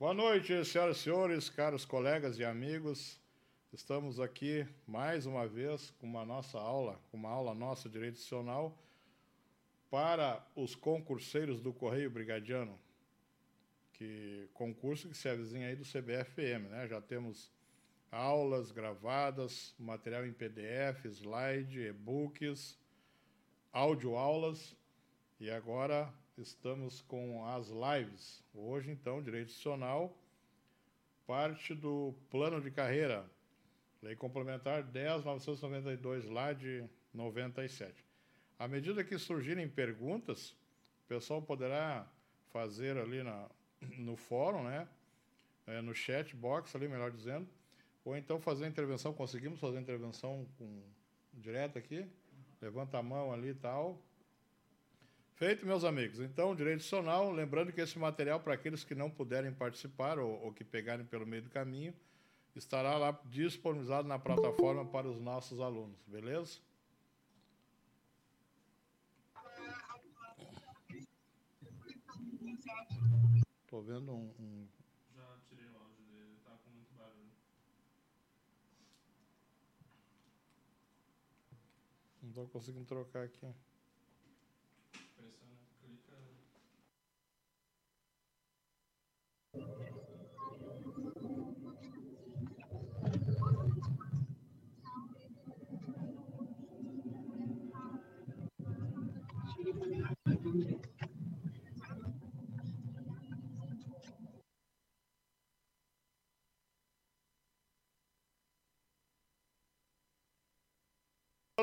Boa noite, senhoras e senhores, caros colegas e amigos. Estamos aqui mais uma vez com uma nossa aula, uma aula nossa de direito institucional para os concurseiros do Correio Brigadiano, que concurso que se avizinha aí do CBFM, né? Já temos aulas gravadas, material em PDF, slide, e-books, audioaulas e agora estamos com as lives. Hoje, então, direito institucional, parte do plano de carreira, lei complementar 10.992, lá de 97. À medida que surgirem perguntas, o pessoal poderá fazer ali na, no fórum, né? É, no chat box ali, melhor dizendo, ou então fazer a intervenção, conseguimos fazer a intervenção com, direto aqui, levanta a mão ali e tal, Feito, meus amigos. Então, direito adicional, lembrando que esse material, para aqueles que não puderem participar ou, ou, que pegarem pelo meio do caminho, estará lá disponibilizado na plataforma para os nossos alunos, beleza? Estou vendo um, um, Já tirei o áudio dele, está com muito barulho. Não estou conseguindo trocar aqui. Pressiona, clica.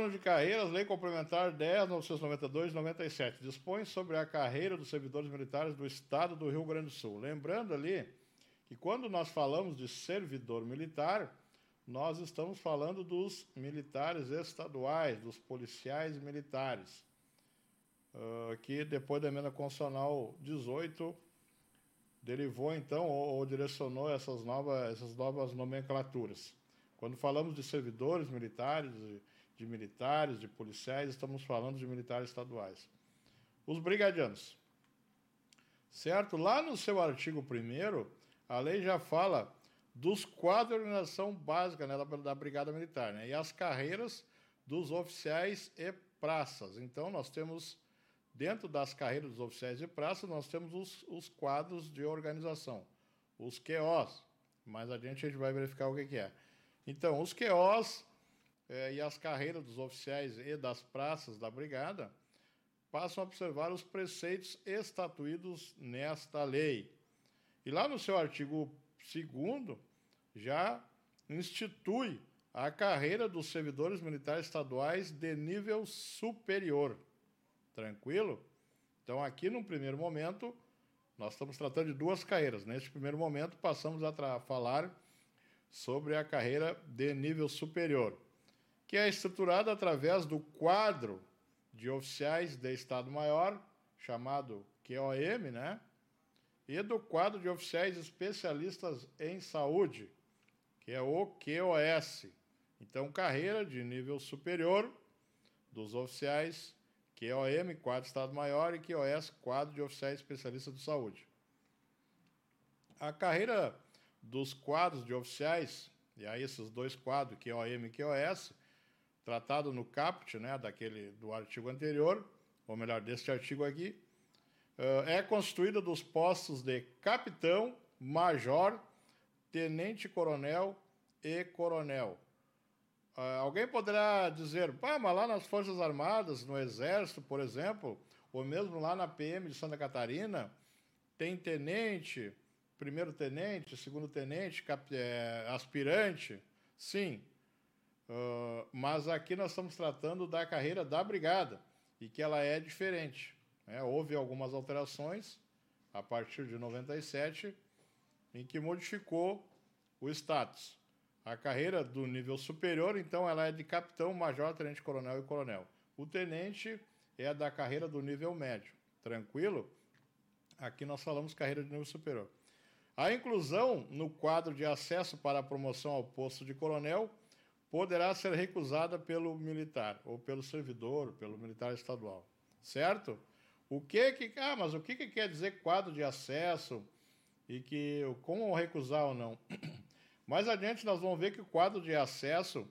Plano de carreiras, Lei Complementar 10, 992, 97, dispõe sobre a carreira dos servidores militares do Estado do Rio Grande do Sul. Lembrando ali que quando nós falamos de servidor militar, nós estamos falando dos militares estaduais, dos policiais militares, uh, que depois da emenda constitucional 18 derivou então ou direcionou essas novas, essas novas nomenclaturas. Quando falamos de servidores militares, de militares, de policiais, estamos falando de militares estaduais. Os brigadianos. Certo? Lá no seu artigo 1 a lei já fala dos quadros de organização básica né, da, da Brigada Militar, né, e as carreiras dos oficiais e praças. Então, nós temos, dentro das carreiras dos oficiais e praças, nós temos os, os quadros de organização, os QOs. Mais adiante a gente vai verificar o que, que é. Então, os QOs é, e as carreiras dos oficiais e das praças da brigada passam a observar os preceitos estatuídos nesta lei. E lá no seu artigo 2 já institui a carreira dos servidores militares estaduais de nível superior. Tranquilo? Então, aqui no primeiro momento, nós estamos tratando de duas carreiras. Neste primeiro momento, passamos a falar sobre a carreira de nível superior que é estruturada através do quadro de oficiais de Estado-Maior, chamado QOM, né? E do quadro de oficiais especialistas em saúde, que é o QOS. Então, carreira de nível superior dos oficiais QOM, quadro Estado-Maior, e QOS, quadro de oficiais especialistas de saúde. A carreira dos quadros de oficiais, e aí esses dois quadros, QOM e QOS, tratado no caput, né, daquele do artigo anterior, ou melhor, deste artigo aqui, uh, é constituída dos postos de capitão, major, tenente-coronel e coronel. Uh, alguém poderá dizer, pá, mas lá nas Forças Armadas, no Exército, por exemplo, ou mesmo lá na PM de Santa Catarina, tem tenente, primeiro tenente, segundo tenente, cap, é, aspirante. Sim, Uh, mas aqui nós estamos tratando da carreira da brigada e que ela é diferente. Né? Houve algumas alterações a partir de 97 em que modificou o status. A carreira do nível superior, então, ela é de capitão, major, tenente, coronel e coronel. O tenente é da carreira do nível médio. Tranquilo? Aqui nós falamos carreira de nível superior. A inclusão no quadro de acesso para a promoção ao posto de coronel poderá ser recusada pelo militar, ou pelo servidor, pelo militar estadual. Certo? O que que. Ah, mas o que, que quer dizer quadro de acesso e que como recusar ou não. Mais adiante nós vamos ver que o quadro de acesso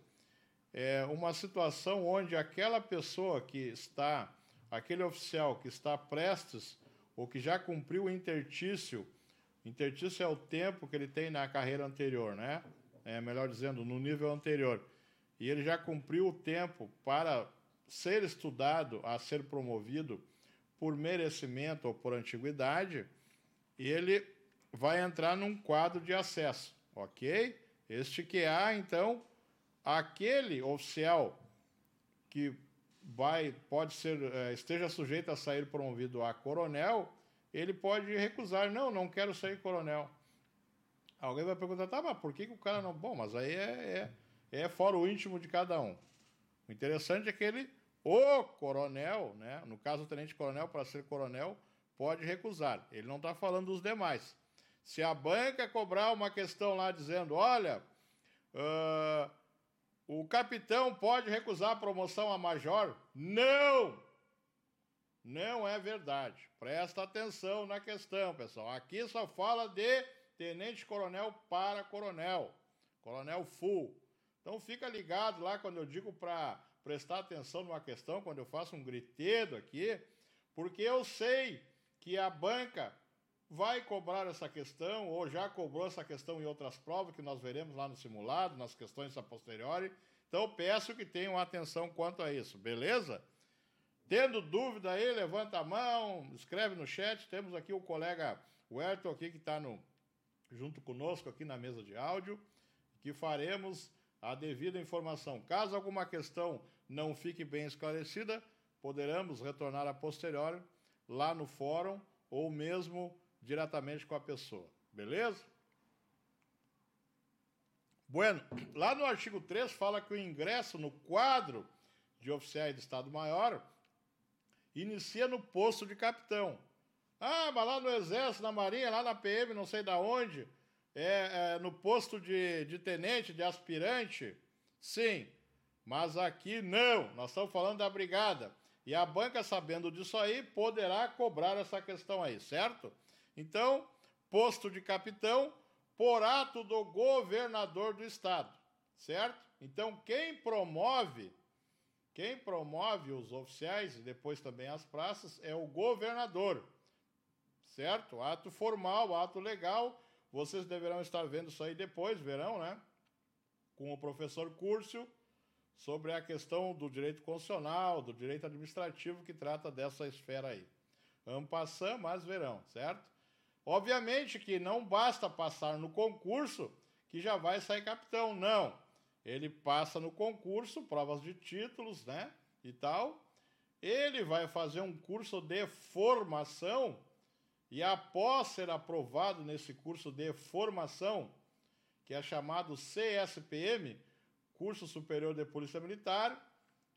é uma situação onde aquela pessoa que está, aquele oficial que está prestes ou que já cumpriu o intertício, intertício é o tempo que ele tem na carreira anterior, né? É, melhor dizendo, no nível anterior. E ele já cumpriu o tempo para ser estudado, a ser promovido por merecimento ou por antiguidade, ele vai entrar num quadro de acesso, ok? Este que há, então, aquele oficial que vai pode ser eh, esteja sujeito a sair promovido a coronel, ele pode recusar, não, não quero sair coronel. Alguém vai perguntar, tá, mas por que, que o cara não. Bom, mas aí é, é, é fora o íntimo de cada um. O interessante é que ele, o coronel, né, no caso o tenente-coronel, para ser coronel, pode recusar. Ele não está falando dos demais. Se a banca cobrar uma questão lá dizendo, olha, uh, o capitão pode recusar a promoção a major? Não! Não é verdade. Presta atenção na questão, pessoal. Aqui só fala de tenente-coronel para coronel, coronel full. Então fica ligado lá quando eu digo para prestar atenção numa questão, quando eu faço um gritedo aqui, porque eu sei que a banca vai cobrar essa questão, ou já cobrou essa questão em outras provas, que nós veremos lá no simulado, nas questões a posteriori. Então, peço que tenham atenção quanto a isso, beleza? Tendo dúvida aí, levanta a mão, escreve no chat. Temos aqui o colega Werton aqui que está junto conosco aqui na mesa de áudio, que faremos a devida informação. Caso alguma questão não fique bem esclarecida, poderemos retornar a posteriori lá no fórum ou mesmo diretamente com a pessoa. Beleza? Bueno, lá no artigo 3 fala que o ingresso no quadro de oficiais de Estado-Maior inicia no posto de capitão. Ah, mas lá no Exército, na Marinha, lá na PM, não sei da onde, é, é, no posto de, de tenente, de aspirante, sim. Mas aqui não, nós estamos falando da brigada. E a banca, sabendo disso aí, poderá cobrar essa questão aí, certo? Então, posto de capitão por ato do governador do estado, certo? Então, quem promove, quem promove os oficiais e depois também as praças é o governador, certo? Ato formal, ato legal. Vocês deverão estar vendo isso aí depois, verão, né? Com o professor Cúrcio sobre a questão do direito constitucional, do direito administrativo que trata dessa esfera aí. Ampassam, mas verão, certo? Obviamente que não basta passar no concurso que já vai sair capitão, não. Ele passa no concurso, provas de títulos, né? E tal. Ele vai fazer um curso de formação e após ser aprovado nesse curso de formação, que é chamado CSPM, Curso Superior de Polícia Militar,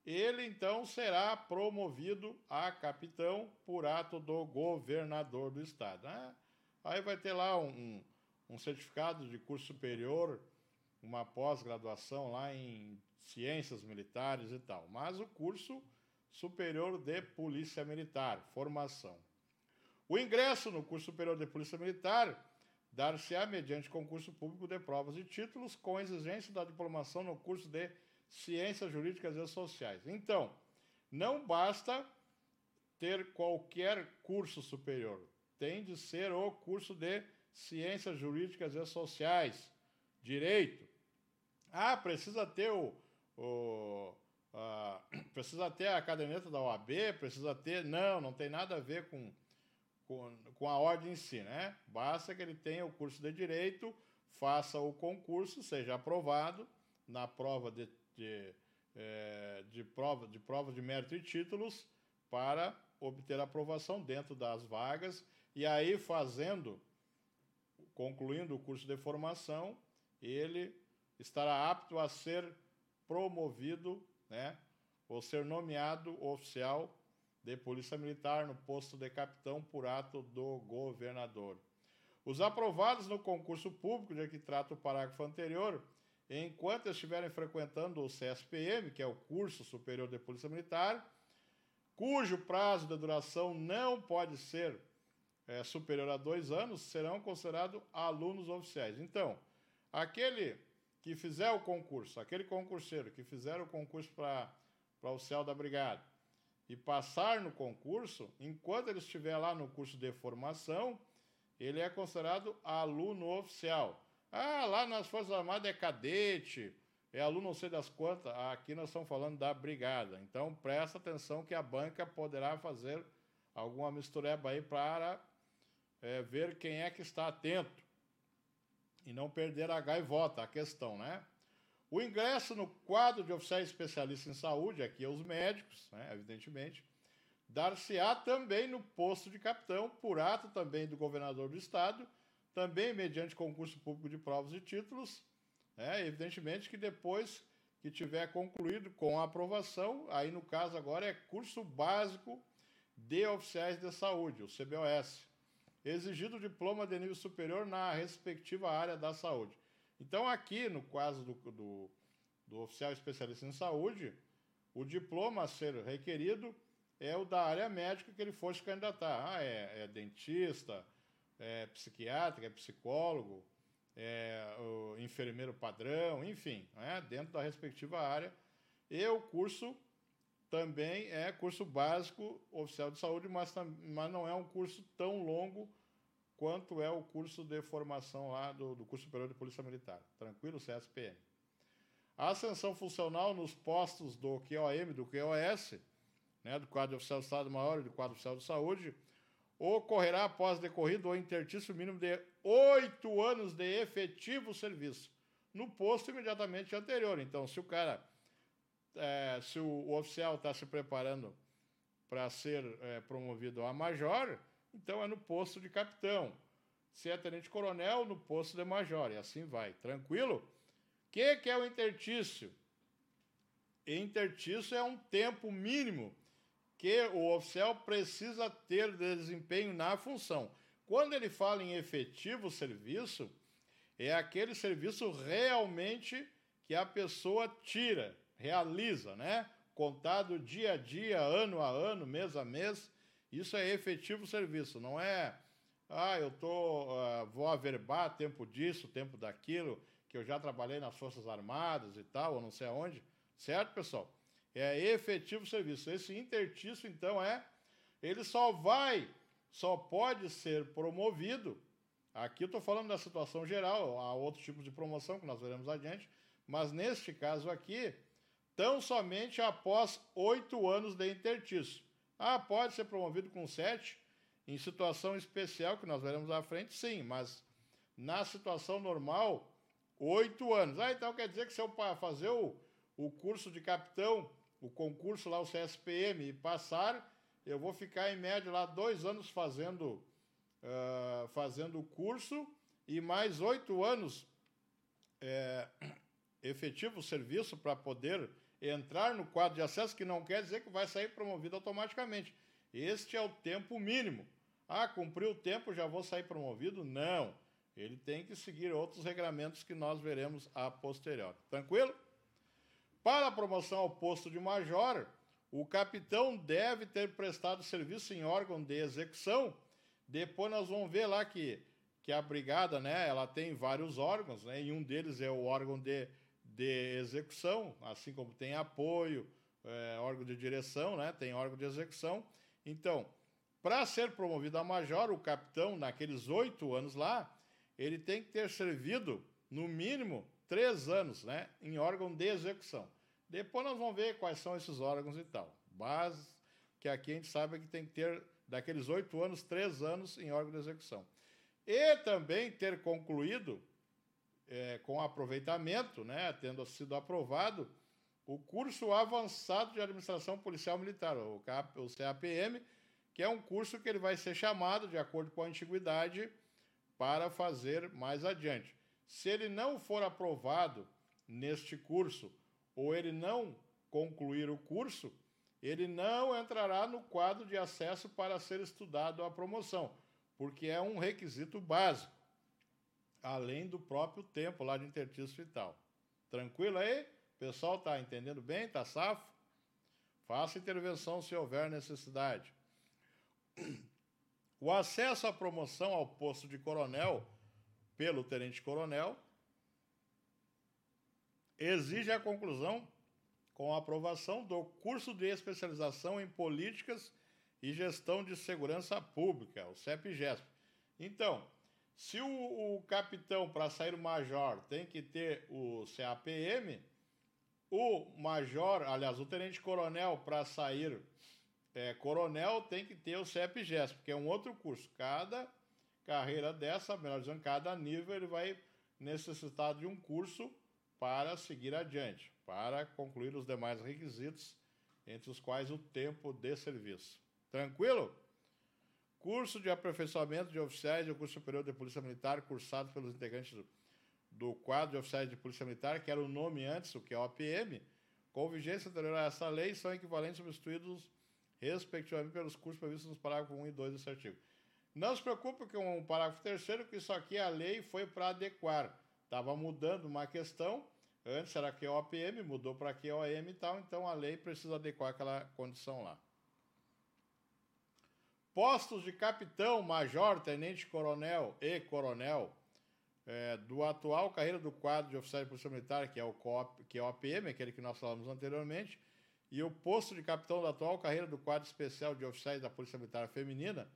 ele então será promovido a capitão por ato do governador do estado. Né? Aí vai ter lá um, um certificado de curso superior, uma pós-graduação lá em ciências militares e tal. Mas o curso superior de Polícia Militar, formação. O ingresso no curso superior de Polícia Militar dar-se-á mediante concurso público de provas e títulos, com exigência da diplomação no curso de Ciências Jurídicas e Sociais. Então, não basta ter qualquer curso superior tem de ser o curso de Ciências Jurídicas e Sociais, Direito. Ah, precisa ter o, o a, precisa ter a caderneta da OAB, precisa ter. Não, não tem nada a ver com, com, com a ordem em si, né? Basta que ele tenha o curso de Direito, faça o concurso, seja aprovado na prova de, de, é, de, prova, de prova de mérito e títulos para obter aprovação dentro das vagas e aí, fazendo, concluindo o curso de formação, ele estará apto a ser promovido, né, ou ser nomeado oficial de Polícia Militar no posto de capitão por ato do governador. Os aprovados no concurso público, de que trata o parágrafo anterior, enquanto estiverem frequentando o CSPM, que é o curso superior de Polícia Militar, cujo prazo de duração não pode ser é, superior a dois anos serão considerados alunos oficiais. Então, aquele que fizer o concurso, aquele concurseiro que fizer o concurso para oficial da brigada e passar no concurso, enquanto ele estiver lá no curso de formação, ele é considerado aluno oficial. Ah, lá nas Forças Armadas é cadete, é aluno não sei das quantas. Aqui nós estamos falando da brigada. Então presta atenção que a banca poderá fazer alguma mistureba aí para é, ver quem é que está atento e não perder a gaivota, a questão, né? O ingresso no quadro de oficiais especialistas em saúde, aqui é os médicos, né, evidentemente, dar-se-á também no posto de capitão, por ato também do governador do estado, também mediante concurso público de provas e títulos, né, evidentemente que depois que tiver concluído com a aprovação, aí no caso agora é curso básico de oficiais de saúde, o CBOS, exigido diploma de nível superior na respectiva área da saúde. Então, aqui, no caso do, do, do oficial especialista em saúde, o diploma a ser requerido é o da área médica que ele for se candidatar. Ah, é, é dentista, é psiquiatra, é psicólogo, é o enfermeiro padrão, enfim, né, dentro da respectiva área. E o curso também é curso básico oficial de saúde, mas, mas não é um curso tão longo quanto é o curso de formação lá do, do curso superior de Polícia Militar. Tranquilo, CSPM. A ascensão funcional nos postos do QOM, do QOS, né, do quadro de oficial de Estado-Maior e do quadro oficial de saúde, ocorrerá após decorrido o intertício mínimo de oito anos de efetivo serviço no posto imediatamente anterior. Então, se o cara, é, se o, o oficial está se preparando para ser é, promovido a major, então é no posto de capitão. Se é tenente-coronel, no posto de major. E assim vai. Tranquilo? O que, que é o intertício? Intertício é um tempo mínimo que o oficial precisa ter de desempenho na função. Quando ele fala em efetivo serviço, é aquele serviço realmente que a pessoa tira, realiza, né? Contado dia a dia, ano a ano, mês a mês. Isso é efetivo serviço, não é, ah, eu tô, uh, vou averbar tempo disso, tempo daquilo, que eu já trabalhei nas Forças Armadas e tal, ou não sei aonde. Certo, pessoal? É efetivo serviço. Esse intertício, então, é. Ele só vai, só pode ser promovido. Aqui eu estou falando da situação geral, há outros tipos de promoção que nós veremos adiante, mas neste caso aqui, tão somente após oito anos de intertício. Ah, pode ser promovido com sete. Em situação especial, que nós veremos à frente, sim, mas na situação normal, oito anos. Ah, então quer dizer que se eu fazer o, o curso de capitão, o concurso lá, o CSPM, e passar, eu vou ficar em média lá dois anos fazendo, uh, fazendo o curso e mais oito anos é, efetivo serviço para poder entrar no quadro de acesso, que não quer dizer que vai sair promovido automaticamente. Este é o tempo mínimo. Ah, cumpriu o tempo, já vou sair promovido? Não. Ele tem que seguir outros regramentos que nós veremos a posterior. Tranquilo? Para a promoção ao posto de major, o capitão deve ter prestado serviço em órgão de execução. Depois nós vamos ver lá que, que a brigada, né, ela tem vários órgãos, né, e um deles é o órgão de de execução, assim como tem apoio, é, órgão de direção, né? tem órgão de execução. Então, para ser promovido a major, o capitão, naqueles oito anos lá, ele tem que ter servido, no mínimo, três anos né? em órgão de execução. Depois nós vamos ver quais são esses órgãos e tal. Base, que aqui a gente sabe que tem que ter, daqueles oito anos, três anos em órgão de execução. E também ter concluído é, com aproveitamento, né, tendo sido aprovado, o curso avançado de administração policial militar, o, CAP, o CAPM, que é um curso que ele vai ser chamado, de acordo com a antiguidade, para fazer mais adiante. Se ele não for aprovado neste curso, ou ele não concluir o curso, ele não entrará no quadro de acesso para ser estudado a promoção, porque é um requisito básico além do próprio tempo lá de intertício e tal. Tranquilo aí? O pessoal está entendendo bem? Está safo? Faça intervenção se houver necessidade. O acesso à promoção ao posto de coronel pelo tenente-coronel exige a conclusão com a aprovação do curso de especialização em políticas e gestão de segurança pública, o CEP-GESP. Então, se o, o capitão, para sair o major, tem que ter o CAPM, o major, aliás, o tenente-coronel, para sair é, coronel, tem que ter o CEP-GESP, que é um outro curso. Cada carreira dessa, melhor dizendo, cada nível, ele vai necessitar de um curso para seguir adiante, para concluir os demais requisitos, entre os quais o tempo de serviço. Tranquilo? Curso de aperfeiçoamento de oficiais do curso superior de Polícia Militar, cursado pelos integrantes do, quadro de oficiais de Polícia Militar, que era o nome antes, o que é OPM, com vigência anterior a essa lei, são equivalentes substituídos, respectivamente, pelos cursos previstos nos parágrafos 1 e 2 desse artigo. Não se preocupe com o parágrafo terceiro, que isso aqui a lei foi para adequar. Estava mudando uma questão, antes era QOPM, mudou para QOM e tal, então a lei precisa adequar aquela condição lá. Postos de capitão, major, tenente coronel e coronel é, do atual carreira do quadro de oficial de polícia militar, que é o COP, que é o APM, aquele que nós falamos anteriormente, e o posto de capitão da atual carreira do quadro especial de oficiais da Polícia Militar Feminina,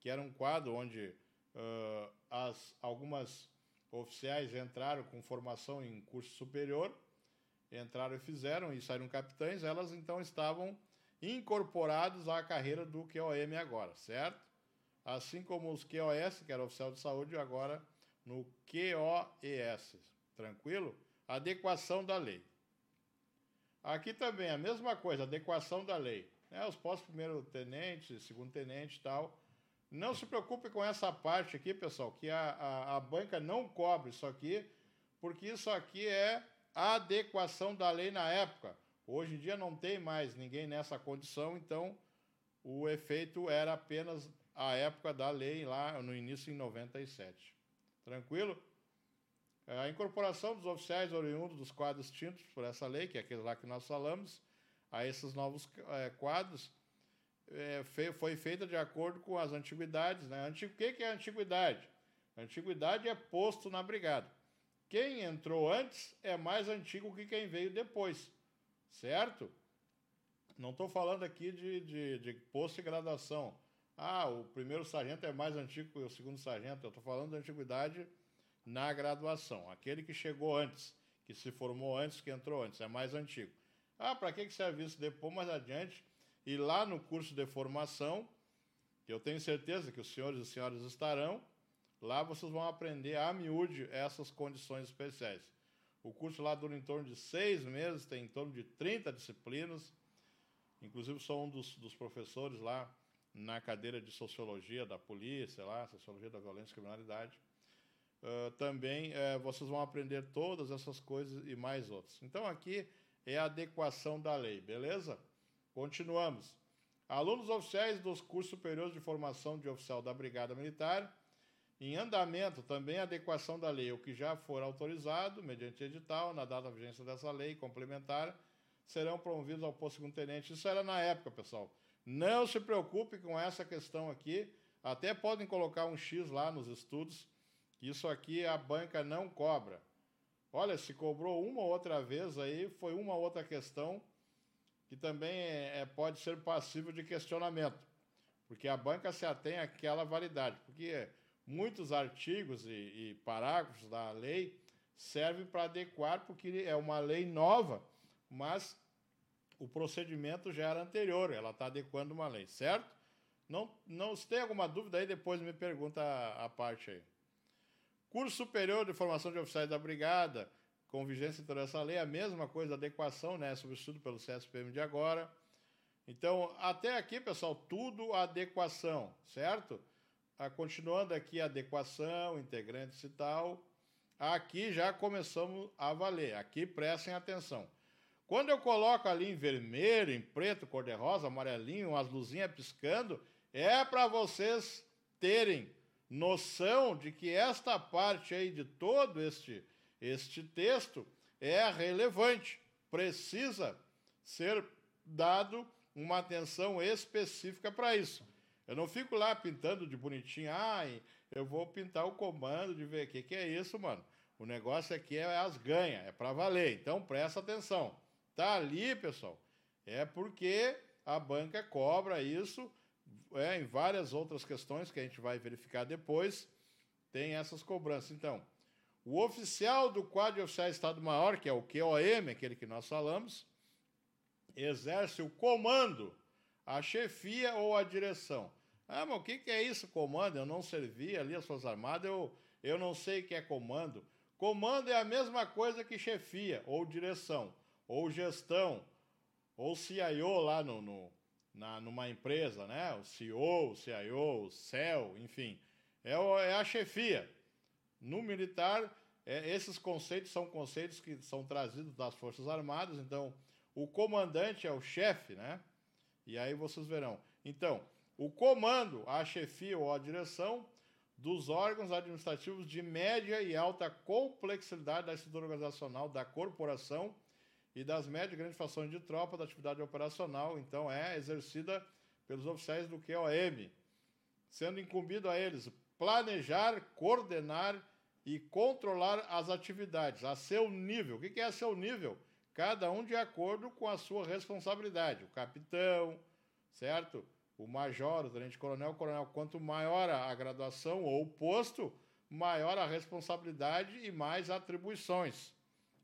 que era um quadro onde uh, as, algumas oficiais entraram com formação em curso superior, entraram e fizeram e saíram capitães, elas então estavam incorporados à carreira do QOM agora, certo? Assim como os QOS, que era oficial de saúde, agora no QOES. Tranquilo? Adequação da lei. Aqui também a mesma coisa, adequação da lei. Né? Os postos primeiro tenente, segundo tenente e tal. Não se preocupe com essa parte aqui, pessoal, que a, a, a banca não cobre isso aqui, porque isso aqui é adequação da lei na época. Hoje em dia não tem mais ninguém nessa condição, então o efeito era apenas a época da lei lá no início em 97. Tranquilo? É, a incorporação dos oficiais oriundos dos quadros tintos por essa lei, que é aquele lá que nós falamos, a esses novos é, quadros, é, foi feita de acordo com as antiguidades. Né? O que é antiguidade? antiguidade é posto na brigada. Quem entrou antes é mais antigo que quem veio depois. Certo? Não estou falando aqui de, de, de posto e graduação. Ah, o primeiro sargento é mais antigo que o segundo sargento. Eu estou falando da antiguidade na graduação. Aquele que chegou antes, que se formou antes, que entrou antes, é mais antigo. Ah, para que serve isso depois, mais adiante? E lá no curso de formação, que eu tenho certeza que os senhores e senhoras estarão, lá vocês vão aprender a miúde essas condições especiais. O curso lá dura em torno de seis meses, tem em torno de 30 disciplinas. Inclusive, sou um dos, dos professores lá na cadeira de Sociologia da Polícia, lá, Sociologia da Violência e Criminalidade. Uh, também uh, vocês vão aprender todas essas coisas e mais outras. Então, aqui é a adequação da lei, beleza? Continuamos. Alunos oficiais dos cursos superiores de formação de oficial da Brigada Militar em andamento também a adequação da lei, o que já for autorizado, mediante edital, na data da vigência dessa lei complementar, serão promovidos ao posto segundo-tenente. Isso era na época, pessoal. Não se preocupe com essa questão aqui. Até podem colocar um X lá nos estudos, isso aqui a banca não cobra. Olha, se cobrou uma ou outra vez aí, foi uma ou outra questão que também é pode ser passível de questionamento, porque a banca se atém àquela validade. Porque muitos artigos e, e parágrafos da lei servem para adequar, porque é uma lei nova, mas o procedimento já era anterior, ela está adequando uma lei, certo? Não, não, se tem alguma dúvida aí, depois me pergunta a, a parte aí. Curso Superior de Formação de Oficiais da Brigada, com vigência toda essa lei, a mesma coisa, adequação, né, substituído pelo CSPM de agora. Então, até aqui, pessoal, tudo adequação, certo? Continuando aqui a adequação, integrantes e tal, aqui já começamos a valer. Aqui prestem atenção. Quando eu coloco ali em vermelho, em preto, cor-de-rosa, amarelinho, as luzinhas piscando, é para vocês terem noção de que esta parte aí de todo este, este texto é relevante, precisa ser dado uma atenção específica para isso. Eu não fico lá pintando de bonitinho, ai, eu vou pintar o comando de ver o que, que é isso, mano. O negócio aqui é as ganhas, é para valer. Então presta atenção. Tá ali, pessoal, é porque a banca cobra isso, é, em várias outras questões que a gente vai verificar depois, tem essas cobranças. Então, o oficial do quadro de Estado-Maior, que é o QOM, aquele que nós falamos, exerce o comando, a chefia ou a direção. Ah, mas o que, que é isso, comando? Eu não servi ali as Forças Armadas, eu, eu não sei o que é comando. Comando é a mesma coisa que chefia, ou direção, ou gestão, ou CIO lá no, no, na, numa empresa, né? O CEO, o CIO, o CEL, enfim. É, é a chefia. No militar, é, esses conceitos são conceitos que são trazidos das Forças Armadas, então o comandante é o chefe, né? E aí vocês verão. Então, o comando, a chefia ou a direção dos órgãos administrativos de média e alta complexidade da estrutura organizacional da corporação e das médias e grandes fações de tropa da atividade operacional, então é exercida pelos oficiais do QOM, sendo incumbido a eles planejar, coordenar e controlar as atividades a seu nível. O que é a seu nível? Cada um de acordo com a sua responsabilidade. O capitão, certo? O major, o tenente-coronel, o coronel. Quanto maior a graduação ou o posto, maior a responsabilidade e mais atribuições.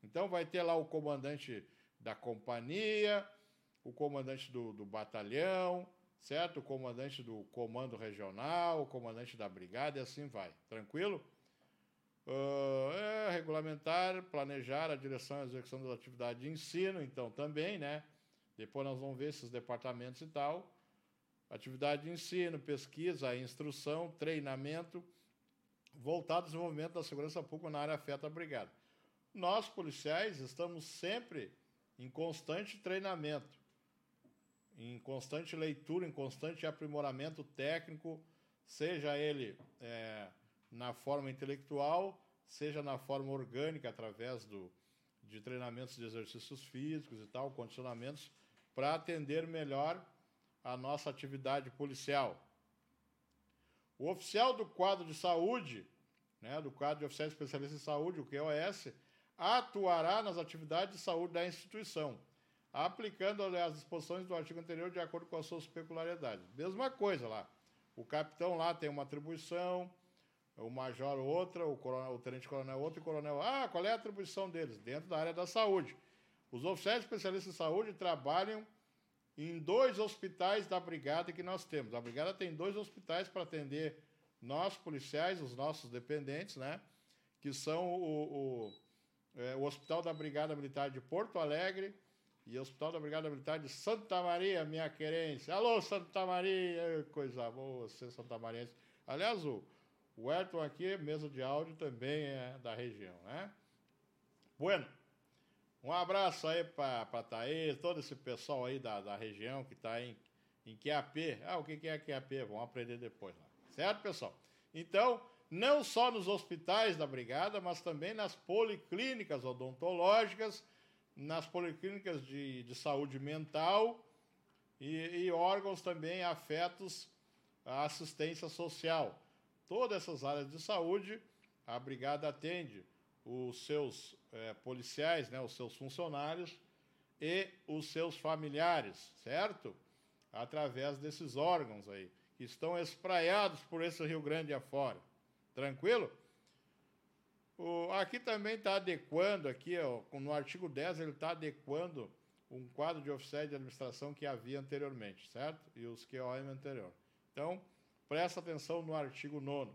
Então vai ter lá o comandante da companhia, o comandante do, do batalhão, certo? O comandante do comando regional, o comandante da brigada e assim vai. Tranquilo? Uh, é, regulamentar, planejar a direção e execução das atividades de ensino, então também, né? Depois nós vamos ver esses departamentos e tal. Atividade de ensino, pesquisa, instrução, treinamento, voltado ao desenvolvimento da segurança pública na área afeta a brigada. Nós, policiais, estamos sempre em constante treinamento, em constante leitura, em constante aprimoramento técnico, seja ele é, na forma intelectual, seja na forma orgânica, através do, de treinamentos de exercícios físicos e tal, condicionamentos, para atender melhor a nossa atividade policial. O oficial do quadro de saúde, né, do quadro de oficiais especialistas em saúde, o QOS, atuará nas atividades de saúde da instituição, aplicando as disposições do artigo anterior de acordo com as suas peculiaridades. Mesma coisa lá. O capitão lá tem uma atribuição, o major outra, o, coronel, o tenente-coronel outra e o coronel. Ah, qual é a atribuição deles? Dentro da área da saúde. Os oficiais especialistas em saúde trabalham em dois hospitais da brigada que nós temos. A brigada tem dois hospitais para atender nós, policiais, os nossos dependentes, né? Que são o, o é, o Hospital da Brigada Militar de Porto Alegre e o Hospital da Brigada Militar de Santa Maria, minha querência. Alô, Santa Maria! Coisa boa, você, Santa Maria. Aliás, o, o aqui, mesa de áudio, também é da região, né? Bueno, um abraço aí para Thaís, todo esse pessoal aí da, da região que está em, em QAP. Ah, o que é QAP? Vamos aprender depois lá. Certo, pessoal? Então, não só nos hospitais da brigada, mas também nas policlínicas odontológicas, nas policlínicas de, de saúde mental e, e órgãos também afetos à assistência social. Todas essas áreas de saúde, a brigada atende os seus é, policiais, né, os seus funcionários e os seus familiares, certo? Através desses órgãos aí, que estão espraiados por esse Rio Grande afora. Tranquilo? O, aqui também está adequando, aqui, ó, no artigo 10, ele está adequando um quadro de oficiais de administração que havia anteriormente, certo? E os QOM anterior. Então, presta atenção no artigo 9.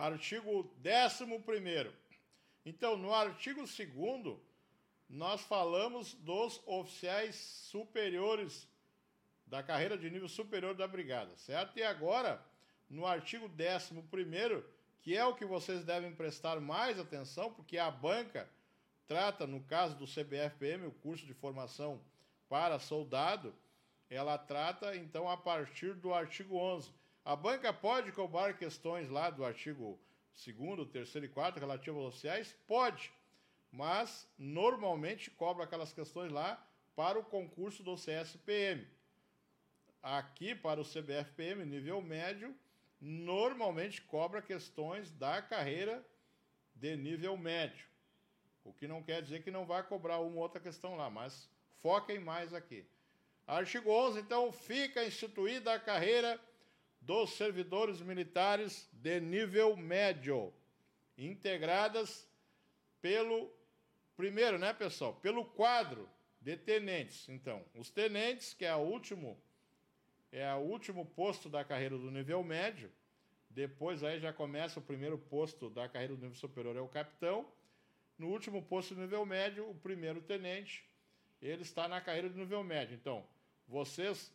Artigo 11. Então, no artigo 2, nós falamos dos oficiais superiores da carreira de nível superior da brigada, certo? E agora no artigo 11, que é o que vocês devem prestar mais atenção, porque a banca trata, no caso do CBFPM, o curso de formação para soldado, ela trata então a partir do artigo 11. A banca pode cobrar questões lá do artigo 2, 3 e 4 relativos aos sociais? Pode, mas normalmente cobra aquelas questões lá para o concurso do CSPM. aqui para o CBFPM, nível médio, normalmente cobra questões da carreira de nível médio. O que não quer dizer que não vai cobrar uma ou outra questão lá, mas foquem mais aqui. Artigo 11, então, fica instituída a carreira dos servidores militares de nível médio, integradas pelo primeiro, né, pessoal? Pelo quadro de tenentes. Então, os tenentes, que é o último é o último posto da carreira do nível médio. Depois aí já começa o primeiro posto da carreira do nível superior é o capitão. No último posto do nível médio, o primeiro tenente, ele está na carreira do nível médio. Então, vocês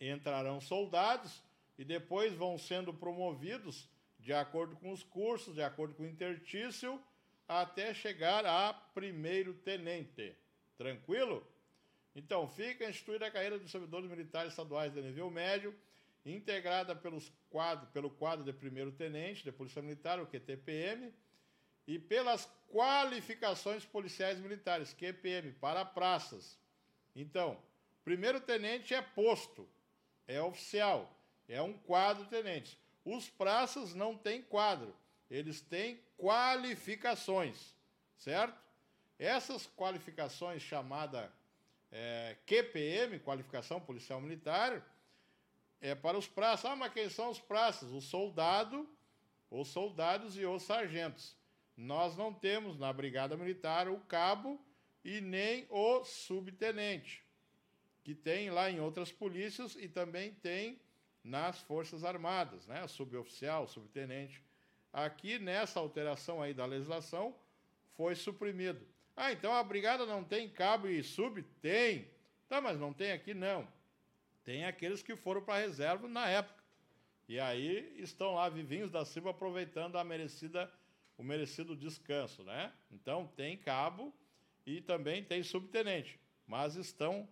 entrarão soldados e depois vão sendo promovidos de acordo com os cursos, de acordo com o intertício, até chegar a primeiro tenente. Tranquilo? Então, fica instituída a carreira dos servidores militares estaduais de nível médio, integrada pelos quadro, pelo quadro de primeiro tenente de Polícia Militar, o QTPM, e pelas qualificações policiais militares, QPM, para praças. Então, primeiro tenente é posto, é oficial, é um quadro tenente. Os praças não têm quadro, eles têm qualificações, certo? Essas qualificações chamada é, QPM, qualificação policial militar, é para os praças. Ah, mas quem são os praças? O soldado, os soldados e os sargentos. Nós não temos na Brigada Militar o cabo e nem o subtenente, que tem lá em outras polícias e também tem nas Forças Armadas, né? Suboficial, subtenente. Aqui, nessa alteração aí da legislação, foi suprimido. Ah, então a brigada não tem cabo e sub? Tem. Tá, mas não tem aqui, não. Tem aqueles que foram para a reserva na época. E aí estão lá vivinhos da Silva aproveitando a merecida, o merecido descanso, né? Então tem cabo e também tem subtenente, mas estão.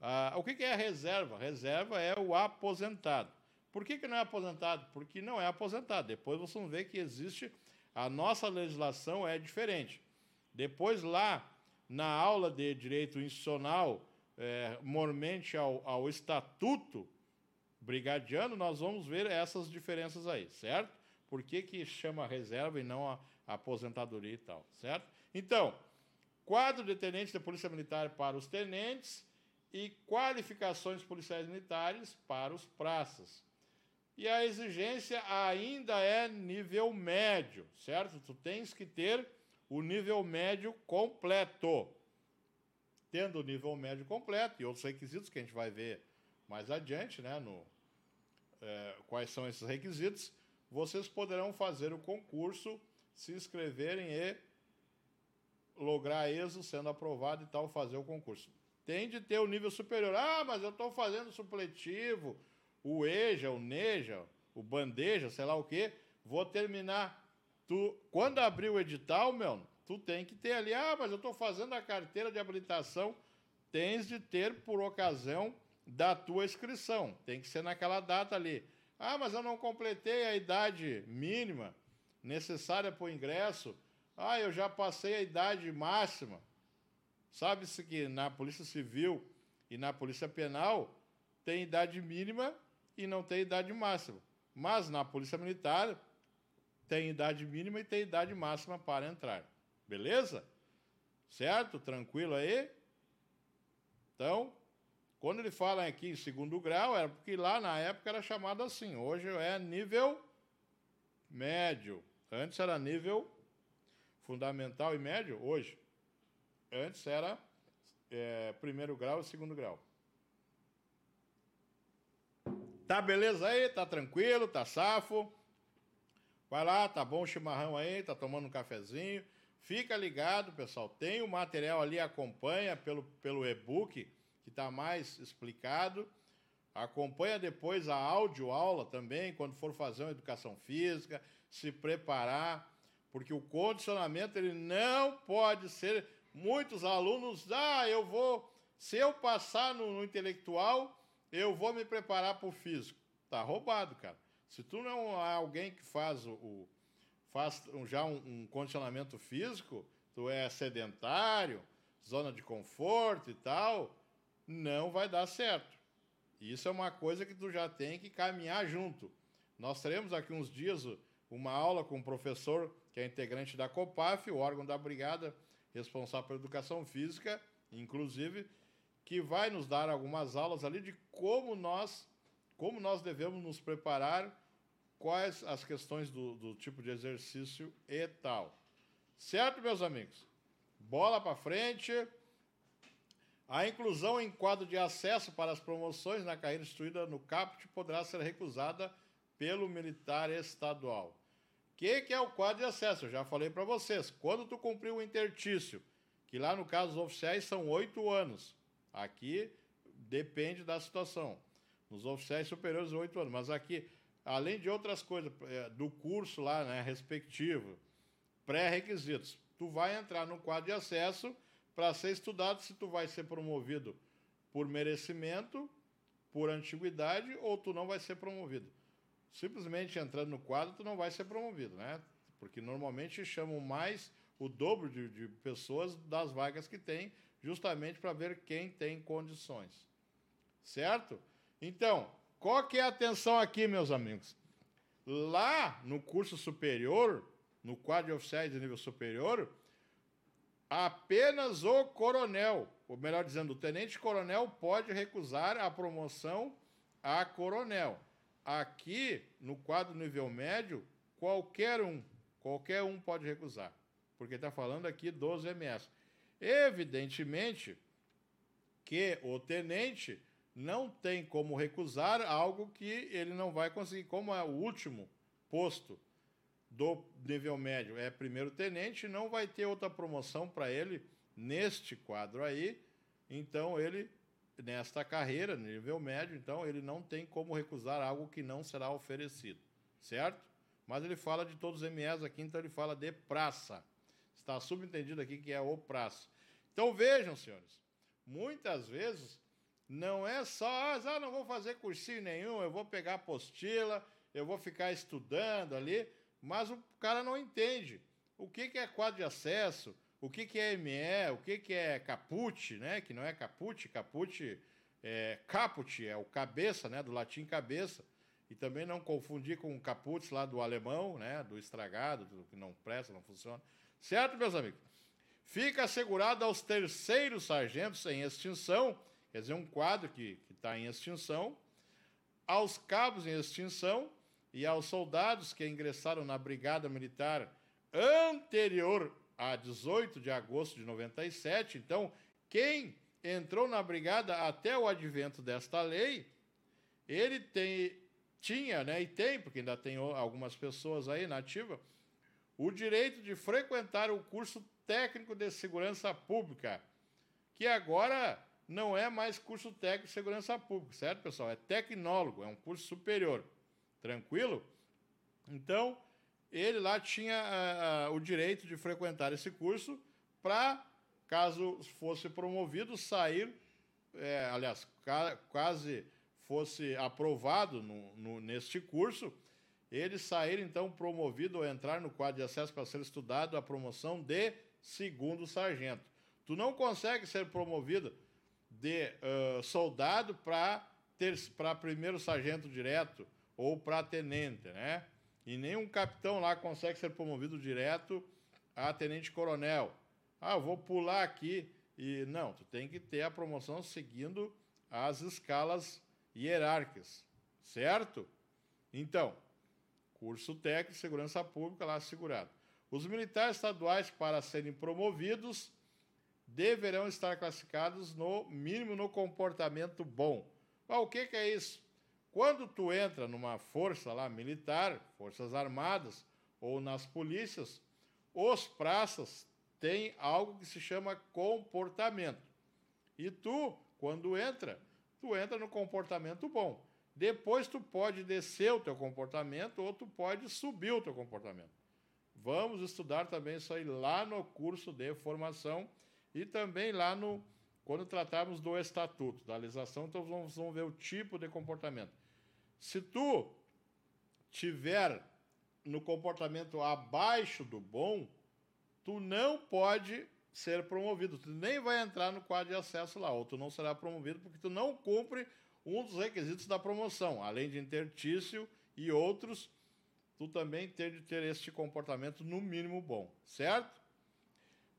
Ah, o que, que é a reserva? Reserva é o aposentado. Por que, que não é aposentado? Porque não é aposentado. Depois vocês vão ver que existe. A nossa legislação é diferente. Depois, lá na aula de direito institucional, é, mormente ao, ao estatuto brigadiano, nós vamos ver essas diferenças aí, certo? Por que, que chama reserva e não a, a aposentadoria e tal, certo? Então, quadro de tenente da Polícia Militar para os tenentes e qualificações policiais militares para os praças. E a exigência ainda é nível médio, certo? Tu tens que ter o nível médio completo. Tendo o nível médio completo e outros requisitos que a gente vai ver mais adiante, né, no, é, quais são esses requisitos, vocês poderão fazer o concurso, se inscreverem e lograr êxito sendo aprovado e tal, fazer o concurso. Tem de ter o nível superior. Ah, mas eu estou fazendo supletivo, o EJA, o NEJA, o bandeja, sei lá o quê. Vou terminar Tu, quando abrir o edital, meu, tu tem que ter ali, ah, mas eu estou fazendo a carteira de habilitação, tens de ter por ocasião da tua inscrição. Tem que ser naquela data ali. Ah, mas eu não completei a idade mínima necessária para o ingresso. Ah, eu já passei a idade máxima. Sabe-se que na Polícia Civil e na Polícia Penal tem idade mínima e não tem idade máxima. Mas na Polícia Militar tem idade mínima e tem idade máxima para entrar. Beleza? Certo? Tranquilo aí? Então, quando ele fala aqui em segundo grau, era porque lá na época era chamado assim. Hoje é nível médio. Antes era nível fundamental e médio, hoje. Antes era é, primeiro grau e segundo grau. Tá beleza aí? Tá tranquilo? Tá safo? Vai lá, tá bom o chimarrão aí, tá tomando um cafezinho. Fica ligado, pessoal. Tem o material ali, acompanha pelo, pelo e-book, que está mais explicado. Acompanha depois a áudio aula também, quando for fazer uma educação física, se preparar, porque o condicionamento ele não pode ser. Muitos alunos, ah, eu vou, se eu passar no, no intelectual, eu vou me preparar para o físico. Tá roubado, cara. Se tu não é alguém que faz o, o faz já um, um, condicionamento físico, tu é sedentário, zona de conforto e tal, não vai dar certo. Isso é uma coisa que tu já tem que caminhar junto. Nós teremos aqui uns dias uma aula com um professor que é integrante da COPAF, o órgão da brigada responsável pela educação física, inclusive, que vai nos dar algumas aulas ali de como nós, como nós devemos nos preparar, quais as questões do, do tipo de exercício e tal. Certo, meus amigos? Bola para frente. A inclusão em quadro de acesso para as promoções na carreira instruída no CAPT poderá ser recusada pelo militar estadual. Que, que é o quadro de acesso? Eu já falei para vocês. Quando tu cumpriu o intertício, que lá no caso os oficiais são oito anos, aqui depende da situação. Nos oficiais superiores, oito anos. Mas aqui, além de outras coisas, é, do curso lá, né, respectivo, pré-requisitos, tu vai entrar no quadro de acesso para ser estudado se tu vai ser promovido por merecimento, por antiguidade ou tu não vai ser promovido. Simplesmente entrando no quadro, tu não vai ser promovido, né? Porque normalmente chamam mais o dobro de, de pessoas das vagas que tem, justamente para ver quem tem condições. Certo? Então, qual que é a atenção aqui, meus amigos? Lá no curso superior, no quadro de oficiais de nível superior, apenas o coronel, ou melhor dizendo, o tenente-coronel pode recusar a promoção a coronel. Aqui, no quadro nível médio, qualquer um, qualquer um pode recusar, porque está falando aqui dos MS. Evidentemente que o tenente não tem como recusar algo que ele não vai conseguir, como é o último posto do nível médio é primeiro tenente, não vai ter outra promoção para ele neste quadro aí. Então ele nesta carreira, nível médio, então ele não tem como recusar algo que não será oferecido, certo? Mas ele fala de todos os MEs aqui, então ele fala de praça. Está subentendido aqui que é o praça. Então vejam, senhores, muitas vezes não é só, ah, não vou fazer cursinho nenhum, eu vou pegar apostila, eu vou ficar estudando ali. Mas o cara não entende o que, que é quadro de acesso, o que, que é ME, o que, que é caput, né? Que não é caput, caput é caput, é o cabeça, né? Do latim cabeça. E também não confundir com caput lá do alemão, né? Do estragado, do que não presta, não funciona. Certo, meus amigos? Fica assegurado aos terceiros sargentos em extinção, quer dizer, um quadro que está em extinção, aos cabos em extinção e aos soldados que ingressaram na Brigada Militar anterior a 18 de agosto de 97. Então, quem entrou na brigada até o advento desta lei, ele tem, tinha, né, e tem, porque ainda tem algumas pessoas aí na ativa, o direito de frequentar o curso técnico de segurança pública, que agora não é mais curso técnico de segurança pública, certo, pessoal? É tecnólogo, é um curso superior. Tranquilo? Então, ele lá tinha uh, o direito de frequentar esse curso para, caso fosse promovido, sair, é, aliás, ca quase fosse aprovado no, no, neste curso, ele sair então promovido ou entrar no quadro de acesso para ser estudado a promoção de segundo sargento. Tu não consegue ser promovido de uh, soldado para primeiro sargento direto ou para tenente, né? E nenhum capitão lá consegue ser promovido direto a tenente-coronel. Ah, eu vou pular aqui. E não, tu tem que ter a promoção seguindo as escalas hierárquicas, certo? Então, curso técnico segurança pública lá assegurado. Os militares estaduais, para serem promovidos, deverão estar classificados no mínimo no comportamento bom. O que, que é isso? Quando tu entra numa força lá militar, forças armadas ou nas polícias, os praças têm algo que se chama comportamento. E tu, quando entra, tu entra no comportamento bom. Depois tu pode descer o teu comportamento ou tu pode subir o teu comportamento. Vamos estudar também isso aí lá no curso de formação e também lá no quando tratarmos do estatuto, da legislação, então vamos ver o tipo de comportamento. Se tu tiver no comportamento abaixo do bom, tu não pode ser promovido, tu nem vai entrar no quadro de acesso lá, ou tu não será promovido porque tu não cumpre um dos requisitos da promoção, além de intertício e outros, tu também tem de ter este comportamento no mínimo bom, certo?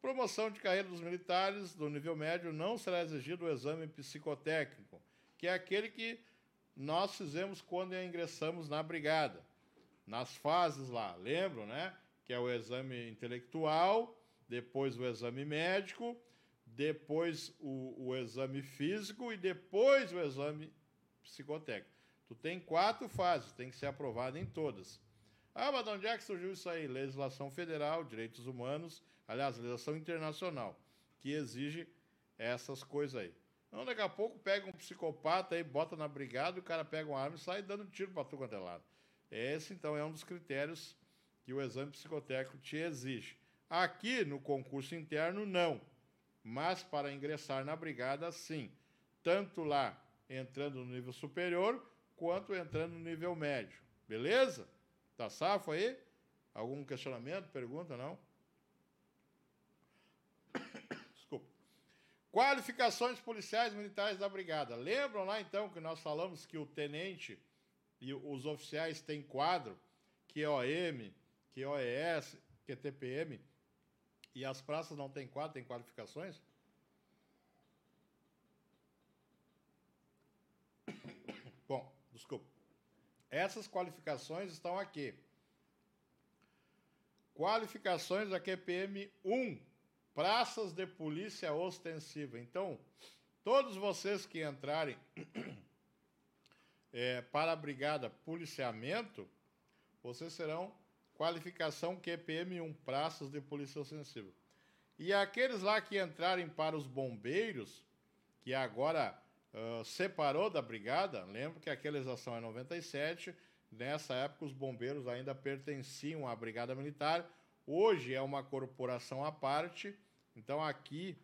Promoção de carreira dos militares do nível médio não será exigido o exame psicotécnico, que é aquele que nós fizemos quando ingressamos na brigada, nas fases lá, lembram, né? Que é o exame intelectual, depois o exame médico, depois o, o exame físico e depois o exame psicotécnico. Tu tem quatro fases, tem que ser aprovado em todas. Ah, mas de onde é que surgiu isso aí? Legislação federal, direitos humanos, aliás, legislação internacional, que exige essas coisas aí. Então, daqui a pouco pega um psicopata aí, bota na brigada, o cara pega uma arma e sai dando tiro para tu quanto é lado. Esse, então, é um dos critérios que o exame psicotécnico te exige. Aqui, no concurso interno, não. Mas para ingressar na brigada, sim. Tanto lá entrando no nível superior, quanto entrando no nível médio. Beleza? Tá safo aí? Algum questionamento, pergunta, não? Qualificações policiais militares da brigada. Lembram lá então que nós falamos que o tenente e os oficiais têm quadro, que OM, que que TPM, e as praças não têm quadro, têm qualificações? Bom, desculpa. Essas qualificações estão aqui. Qualificações da QPM 1 praças de polícia ostensiva. Então, todos vocês que entrarem é, para a brigada policiamento, vocês serão qualificação QPM1, praças de polícia ostensiva. E aqueles lá que entrarem para os bombeiros, que agora uh, separou da brigada, lembro que aquela legislação é 97, nessa época os bombeiros ainda pertenciam à brigada militar, Hoje é uma corporação à parte, então aqui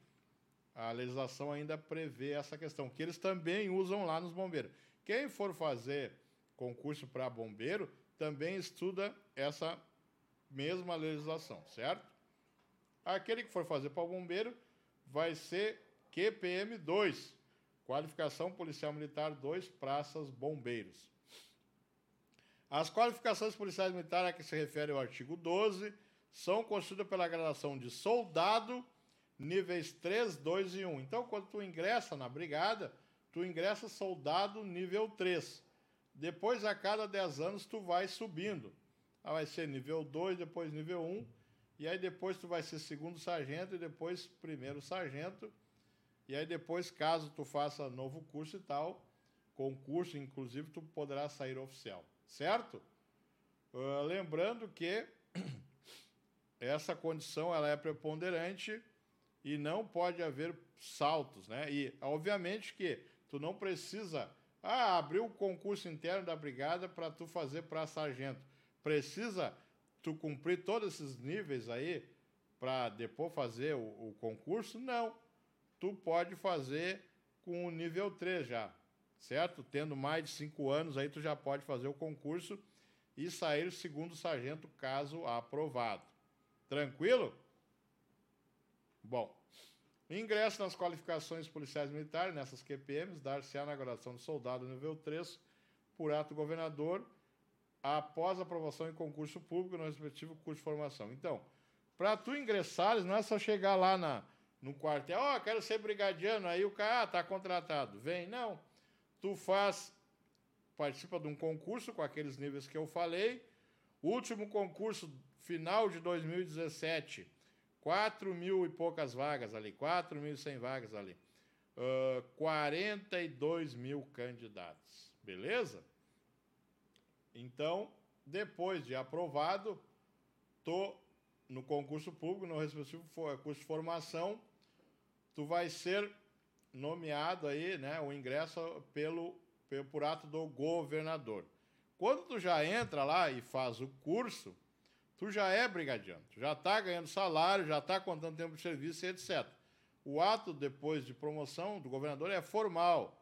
a legislação ainda prevê essa questão, que eles também usam lá nos bombeiros. Quem for fazer concurso para bombeiro também estuda essa mesma legislação, certo? Aquele que for fazer para bombeiro vai ser QPM 2, Qualificação Policial Militar 2, Praças Bombeiros. As qualificações policiais militares a que se refere o artigo 12 são constituídas pela gradação de soldado, níveis 3, 2 e 1. Então, quando tu ingressa na brigada, tu ingressa soldado nível 3. Depois, a cada 10 anos, tu vai subindo. Vai ser nível 2, depois nível 1, e aí depois tu vai ser segundo sargento e depois primeiro sargento. E aí depois, caso tu faça novo curso e tal, concurso, inclusive, tu poderá sair oficial, certo? Uh, lembrando que essa condição ela é preponderante e não pode haver saltos, né? E obviamente que tu não precisa ah, abrir o concurso interno da brigada para tu fazer para sargento. Precisa tu cumprir todos esses níveis aí para depois fazer o, o, concurso? Não. Tu pode fazer com o nível 3 já, certo? Tendo mais de 5 anos aí tu já pode fazer o concurso e sair segundo sargento caso aprovado. Tranquilo? Bom, ingresso nas qualificações policiais militares, nessas QPMs, dar-se-á na graduação de soldado nível 3, por ato do governador, após aprovação em concurso público no respectivo curso de formação. Então, para tu ingressares, não é só chegar lá na, no quartel, ó, oh, quero ser brigadiano, aí o cara, ah, tá contratado, vem. Não, tu faz, participa de um concurso com aqueles níveis que eu falei, último concurso final de 2017, 4 mil e poucas vagas ali, 4.100 vagas ali. Uh, 42 mil candidatos. Beleza? Então, depois de aprovado, tô no concurso público, no respectivo curso de formação, tu vai ser nomeado aí, né, o ingresso pelo, pelo por ato do governador. Quando tu já entra lá e faz o curso, tu já é brigadiano, tu já está ganhando salário, já está contando tempo de serviço e etc. O ato depois de promoção do governador é formal,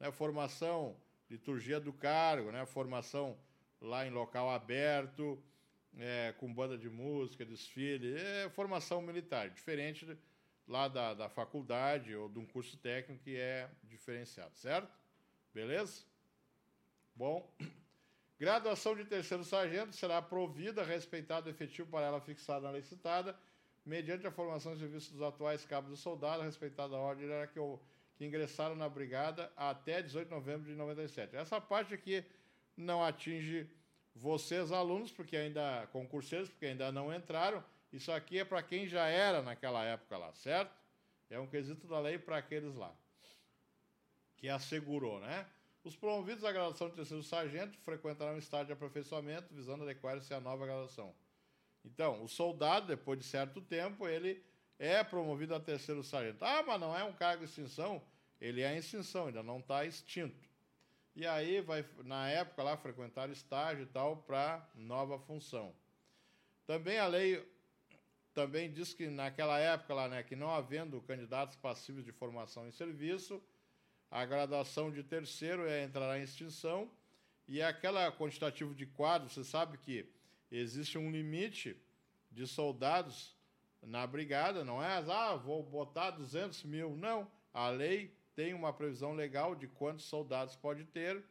né? formação, liturgia do cargo, né? formação lá em local aberto, é, com banda de música, desfile, é formação militar, diferente lá da, da faculdade ou de um curso técnico que é diferenciado, certo? Beleza? Bom. Graduação de terceiro sargento será provida, respeitado o efetivo para ela fixado na lei citada, mediante a formação de serviço dos atuais cabos e soldados, respeitada a ordem que, que ingressaram na brigada até 18 de novembro de 97. Essa parte aqui não atinge vocês, alunos, porque ainda concurseiros, porque ainda não entraram. Isso aqui é para quem já era naquela época lá, certo? É um quesito da lei para aqueles lá. Que assegurou, né? Os promovidos à graduação de terceiro sargento frequentarão o estágio de aperfeiçoamento visando adequar-se à nova graduação. Então, o soldado, depois de certo tempo, ele é promovido a terceiro sargento. Ah, mas não é um cargo de extinção? Ele é em extinção, ainda não está extinto. E aí vai, na época lá, frequentar estágio e tal para nova função. Também a lei também diz que naquela época lá, né, que não havendo candidatos passivos de formação em serviço, a graduação de terceiro é, entrará em extinção e aquela quantitativo de quadros, você sabe que existe um limite de soldados na brigada, não é? Ah, vou botar 200 mil. Não, a lei tem uma previsão legal de quantos soldados pode ter,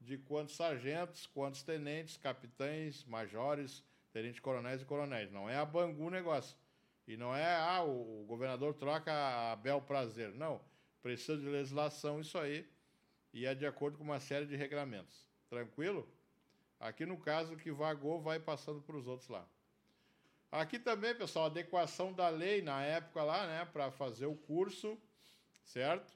de quantos sargentos, quantos tenentes, capitães, majores, tenentes-coronéis e coronéis. Não é a Bangu negócio. E não é, ah, o governador troca a bel prazer. Não precisa de legislação isso aí, e é de acordo com uma série de regramentos. Tranquilo? Aqui no caso, que vagou vai passando para os outros lá. Aqui também, pessoal, adequação da lei na época lá, né, para fazer o curso, certo?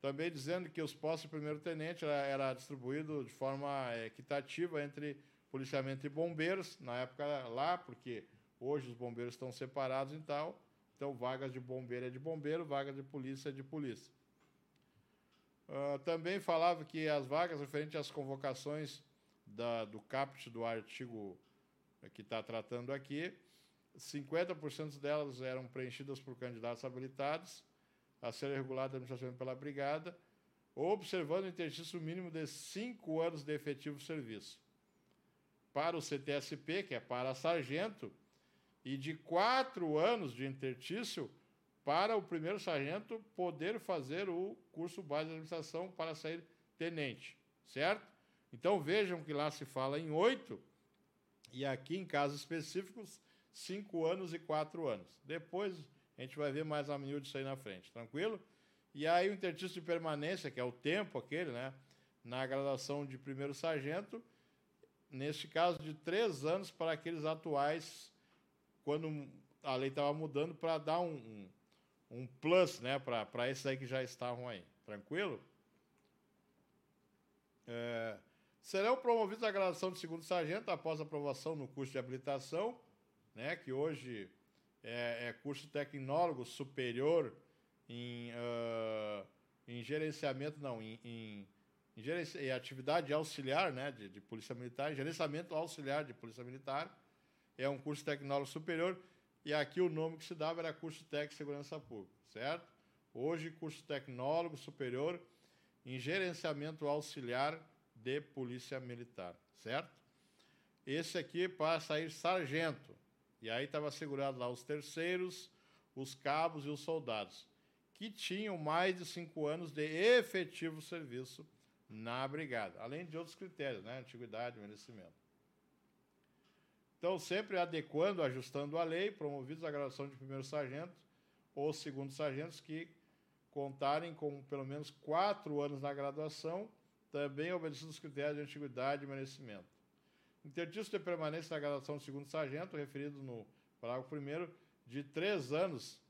Também dizendo que os postos de primeiro-tenente era, era distribuído de forma equitativa entre policiamento e bombeiros, na época lá, porque hoje os bombeiros estão separados e tal. Então, vagas de bombeiro é de bombeiro, vagas de polícia é de polícia. Uh, também falava que as vagas referentes às convocações da, do CAPT do artigo que está tratando aqui, 50% delas eram preenchidas por candidatos habilitados a serem regulados administrativamente pela brigada, observando o exercício mínimo de cinco anos de efetivo serviço. Para o CTSP, que é para sargento, e de quatro anos de intertício para o primeiro sargento poder fazer o curso base de administração para sair tenente, certo? Então vejam que lá se fala em oito, e aqui em casos específicos, cinco anos e quatro anos. Depois a gente vai ver mais a miúde isso aí na frente, tranquilo? E aí o intertício de permanência, que é o tempo aquele, né? Na graduação de primeiro sargento, neste caso de três anos para aqueles atuais quando a lei estava mudando para dar um, um, um, plus né, para esses aí que já estavam aí. Tranquilo? É, serão promovidos a graduação de segundo sargento após aprovação no curso de habilitação, né, que hoje é, é curso tecnólogo superior em, uh, em gerenciamento, não, em, em, em, gerenci, atividade auxiliar né, de, de polícia militar, gerenciamento auxiliar de polícia militar é um curso tecnólogo superior, e aqui o nome que se dava era curso de segurança pública, certo? Hoje, curso tecnólogo superior em gerenciamento auxiliar de polícia militar, certo? Esse aqui para sair sargento. E aí estava segurado lá os terceiros, os cabos e os soldados, que tinham mais de cinco anos de efetivo serviço na brigada, além de outros critérios, né? Antiguidade, merecimento. Então, sempre adequando, ajustando a lei, promovidos a graduação de primeiro sargento ou segundo sargentos que contarem com pelo menos quatro anos na graduação, também obedecendo os critérios de antiguidade e merecimento. Intertício de permanência na graduação de segundo sargento, referido no parágrafo 1 de três anos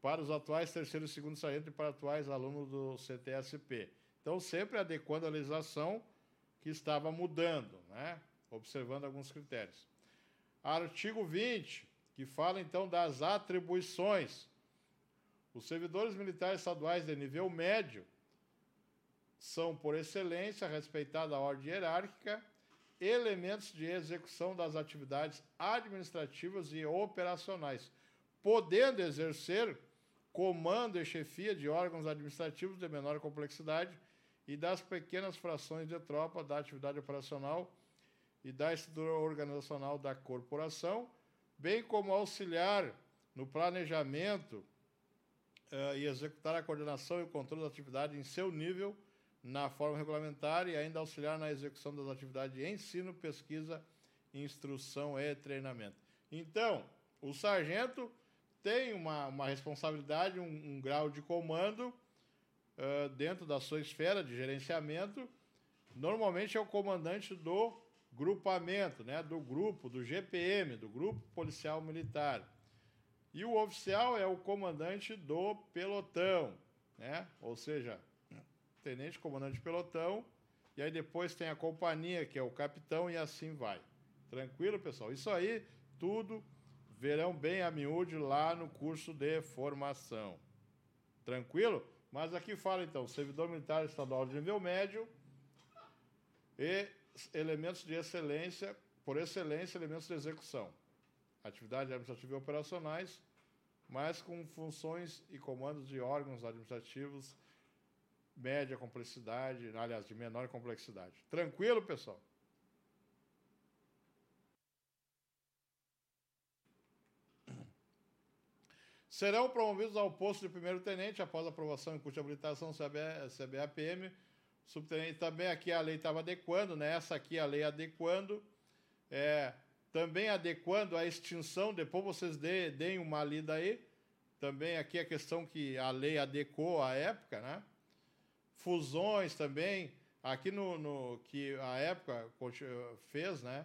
para os atuais terceiro e segundo sargento e para atuais alunos do CTSP. Então, sempre adequando a legislação que estava mudando, né? observando alguns critérios. Artigo 20, que fala então das atribuições. Os servidores militares estaduais de nível médio são, por excelência, respeitada a ordem hierárquica, elementos de execução das atividades administrativas e operacionais, podendo exercer comando e chefia de órgãos administrativos de menor complexidade e das pequenas frações de tropa da atividade operacional e da estrutura organizacional da corporação, bem como auxiliar no planejamento uh, e executar a coordenação e o controle da atividade em seu nível, na forma regulamentar e ainda auxiliar na execução das atividades de ensino, pesquisa, instrução e treinamento. Então, o sargento tem uma, uma responsabilidade, um, um grau de comando uh, dentro da sua esfera de gerenciamento. Normalmente é o comandante do grupamento, né, do grupo, do GPM, do Grupo Policial Militar. E o oficial é o comandante do pelotão, né? ou seja, tenente comandante de pelotão, e aí depois tem a companhia, que é o capitão, e assim vai. Tranquilo, pessoal? Isso aí, tudo verão bem a miúde lá no curso de formação. Tranquilo? Mas aqui fala então, servidor militar estadual de nível médio e elementos de excelência, por excelência, elementos de execução. Atividades administrativas e operacionais, mas com funções e comandos de órgãos administrativos média complexidade, aliás, de menor complexidade. Tranquilo, pessoal? Serão promovidos ao posto de primeiro-tenente após aprovação em curso de habilitação CBAPM. Subtenente, também aqui a lei estava adequando, né? essa aqui a lei adequando. É, também adequando a extinção, depois vocês deem uma lida aí. Também aqui a questão que a lei adequou à época, né? fusões também, aqui no, no que a época fez, né?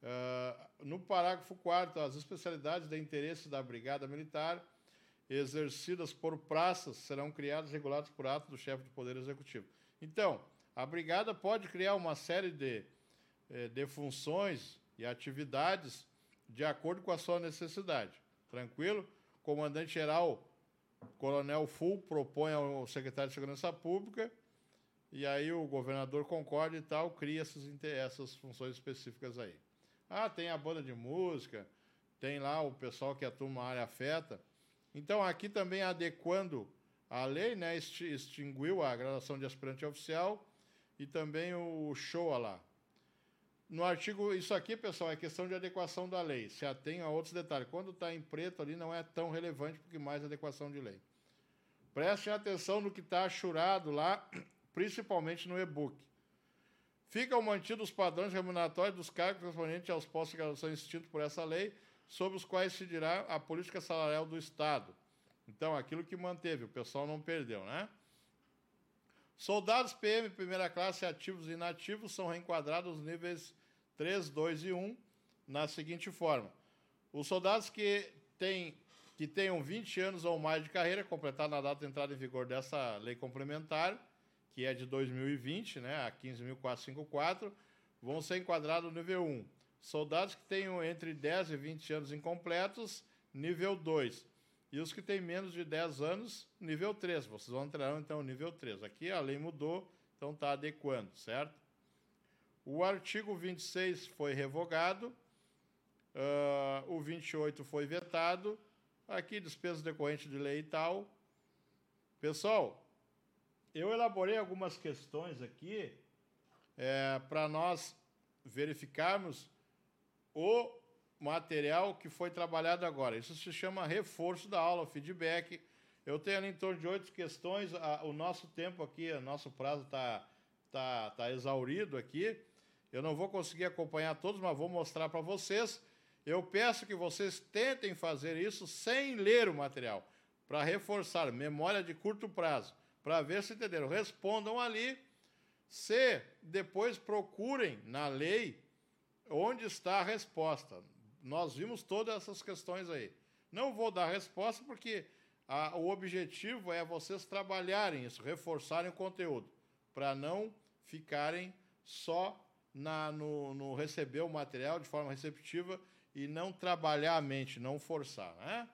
Uh, no parágrafo 4 as especialidades de interesse da Brigada Militar exercidas por praças serão criadas e reguladas por ato do chefe do Poder Executivo. Então, a Brigada pode criar uma série de, eh, de funções e atividades de acordo com a sua necessidade. Tranquilo? Comandante-geral Coronel Full propõe ao secretário de Segurança Pública e aí o governador concorda e tal, cria essas, essas funções específicas aí. Ah, tem a banda de música, tem lá o pessoal que atua na área afeta. Então, aqui também adequando a lei, né, extinguiu a graduação de aspirante oficial e também o show lá. No artigo, isso aqui, pessoal, é questão de adequação da lei. Se atém a outros detalhes. Quando está em preto ali, não é tão relevante, porque mais adequação de lei. Prestem atenção no que está achurado lá, principalmente no e-book. Ficam mantidos os padrões remuneratórios dos cargos correspondentes aos postos de graduação extintos por essa lei, sobre os quais se dirá a política salarial do Estado. Então, aquilo que manteve, o pessoal não perdeu, né? Soldados PM primeira classe ativos e inativos são reenquadrados nos níveis 3, 2 e 1, na seguinte forma. Os soldados que, têm, que tenham 20 anos ou mais de carreira, completado na data de entrada em vigor dessa lei complementar, que é de 2020, né, a 15.454, vão ser enquadrados no nível 1. Soldados que tenham entre 10 e 20 anos incompletos, nível 2. E os que têm menos de 10 anos, nível 3. Vocês vão entrar então no nível 3. Aqui a lei mudou, então está adequando, certo? O artigo 26 foi revogado, uh, o 28 foi vetado, aqui despesas decorrentes de lei e tal. Pessoal, eu elaborei algumas questões aqui é, para nós verificarmos o material que foi trabalhado agora. Isso se chama reforço da aula, feedback. Eu tenho ali em torno de oito questões. o nosso tempo aqui, o nosso prazo está tá, tá exaurido aqui. Eu não vou conseguir acompanhar todos, mas vou mostrar para vocês. Eu peço que vocês tentem fazer isso sem ler o material, para reforçar memória de curto prazo, para ver se entenderam. Respondam ali, se depois procurem na lei onde está a resposta. Nós vimos todas essas questões aí. Não vou dar resposta porque a, o objetivo é vocês trabalharem isso, reforçarem o conteúdo, para não ficarem só na, no, no, receber o material de forma receptiva e não trabalhar a mente, não forçar. Né?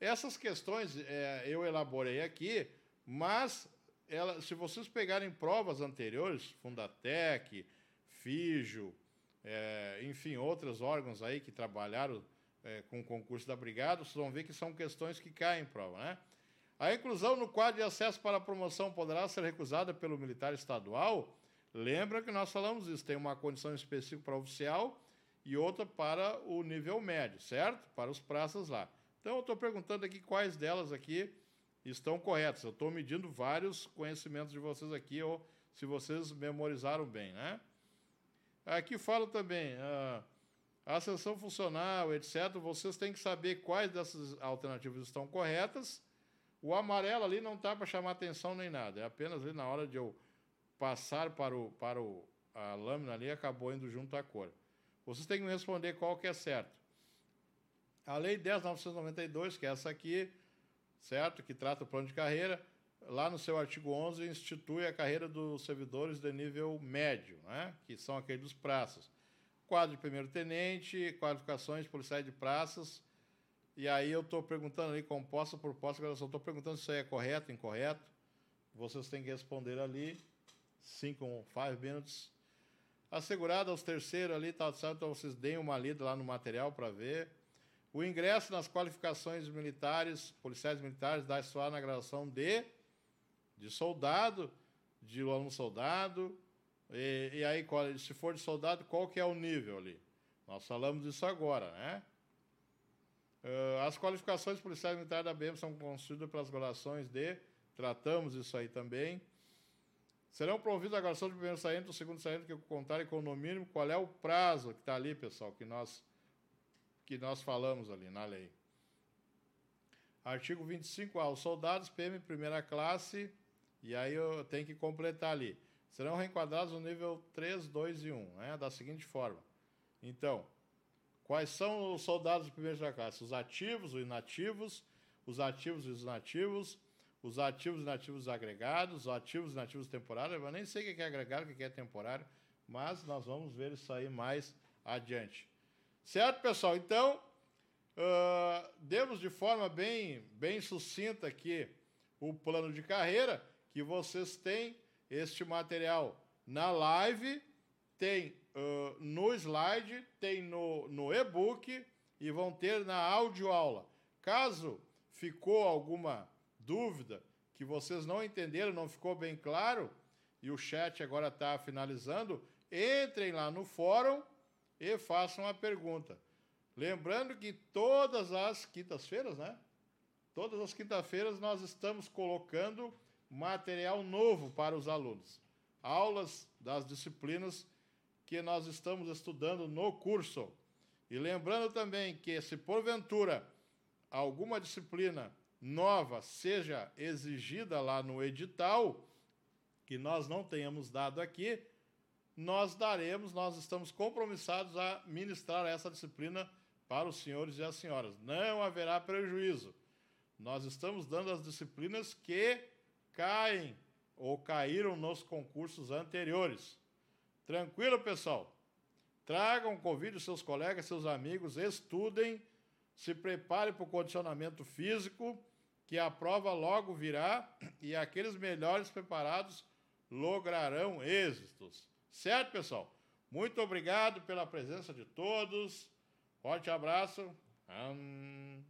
Essas questões é, eu elaborei aqui, mas ela, se vocês pegarem provas anteriores, Fundatec, FIJO, é, enfim, outros órgãos aí que trabalharam é, com o concurso da Brigada, vocês vão ver que são questões que caem em prova. Né? A inclusão no quadro de acesso para a promoção poderá ser recusada pelo militar estadual Lembra que nós falamos isso, tem uma condição específica para oficial e outra para o nível médio, certo? Para os praças lá. Então, eu estou perguntando aqui quais delas aqui estão corretas. Eu estou medindo vários conhecimentos de vocês aqui, ou se vocês memorizaram bem, né? Aqui fala também, a, a ascensão funcional, etc. Vocês têm que saber quais dessas alternativas estão corretas. O amarelo ali não está para chamar atenção nem nada, é apenas ali na hora de eu passar para, o, para o, a lâmina ali, acabou indo junto à cor. Vocês têm que me responder qual que é certo. A Lei 10.992, que é essa aqui, certo? Que trata o plano de carreira, lá no seu artigo 11, institui a carreira dos servidores de nível médio, né? que são aqueles dos praças. Quadro de primeiro-tenente, qualificações policiais de praças. E aí eu estou perguntando ali, composta por eu estou perguntando se isso aí é correto, incorreto. Vocês têm que responder ali, 5 five minutes. Assegurado aos terceiros ali, tá certo? Então vocês deem uma lida lá no material para ver. O ingresso nas qualificações militares, policiais militares, dá só na graduação de, de soldado, de aluno soldado. E, e, aí, se for de soldado, qual que é o nível ali? Nós falamos disso agora, né? Uh, as qualificações policiais militares da BEM são construídas pelas graduações de, tratamos isso aí também. Serão promovidos a graduação de primeiro saído, do segundo saído, que contarem com no mínimo qual é o prazo que está ali, pessoal, que nós que nós falamos ali na lei. Artigo 25A. Os soldados PM primeira classe, e aí eu tenho que completar ali, serão reenquadrados no nível 3, 2 e 1, né, da seguinte forma. Então, quais são os soldados de primeira classe? Os ativos, os inativos, os ativos e os inativos, os ativos e inativos agregados, os ativos e inativos temporários. Eu nem sei o que é agregado, o que é temporário, mas nós vamos ver isso aí mais adiante. Certo, pessoal? Então, uh, demos de forma bem, bem sucinta aqui o plano de carreira, que vocês têm este material na live, tem uh, no slide, tem no, no e-book e vão ter na audioaula. Caso ficou alguma dúvida que vocês não entenderam, não ficou bem claro, e o chat agora está finalizando, entrem lá no fórum e façam a pergunta. Lembrando que todas as quintas-feiras, né? Todas as quintas-feiras nós estamos colocando material novo para os alunos. Aulas das disciplinas que nós estamos estudando no curso. E lembrando também que se porventura alguma disciplina nova seja exigida lá no edital, que nós não tenhamos dado aqui, nós daremos, nós estamos compromissados a ministrar essa disciplina para os senhores e as senhoras. Não haverá prejuízo. Nós estamos dando as disciplinas que caem ou caíram nos concursos anteriores. Tranquilo, pessoal? Tragam, convide seus colegas, seus amigos, estudem, se preparem para o condicionamento físico, que a prova logo virá e aqueles melhores preparados lograrão êxitos. Certo, pessoal? Muito obrigado pela presença de todos. Forte abraço. Hum.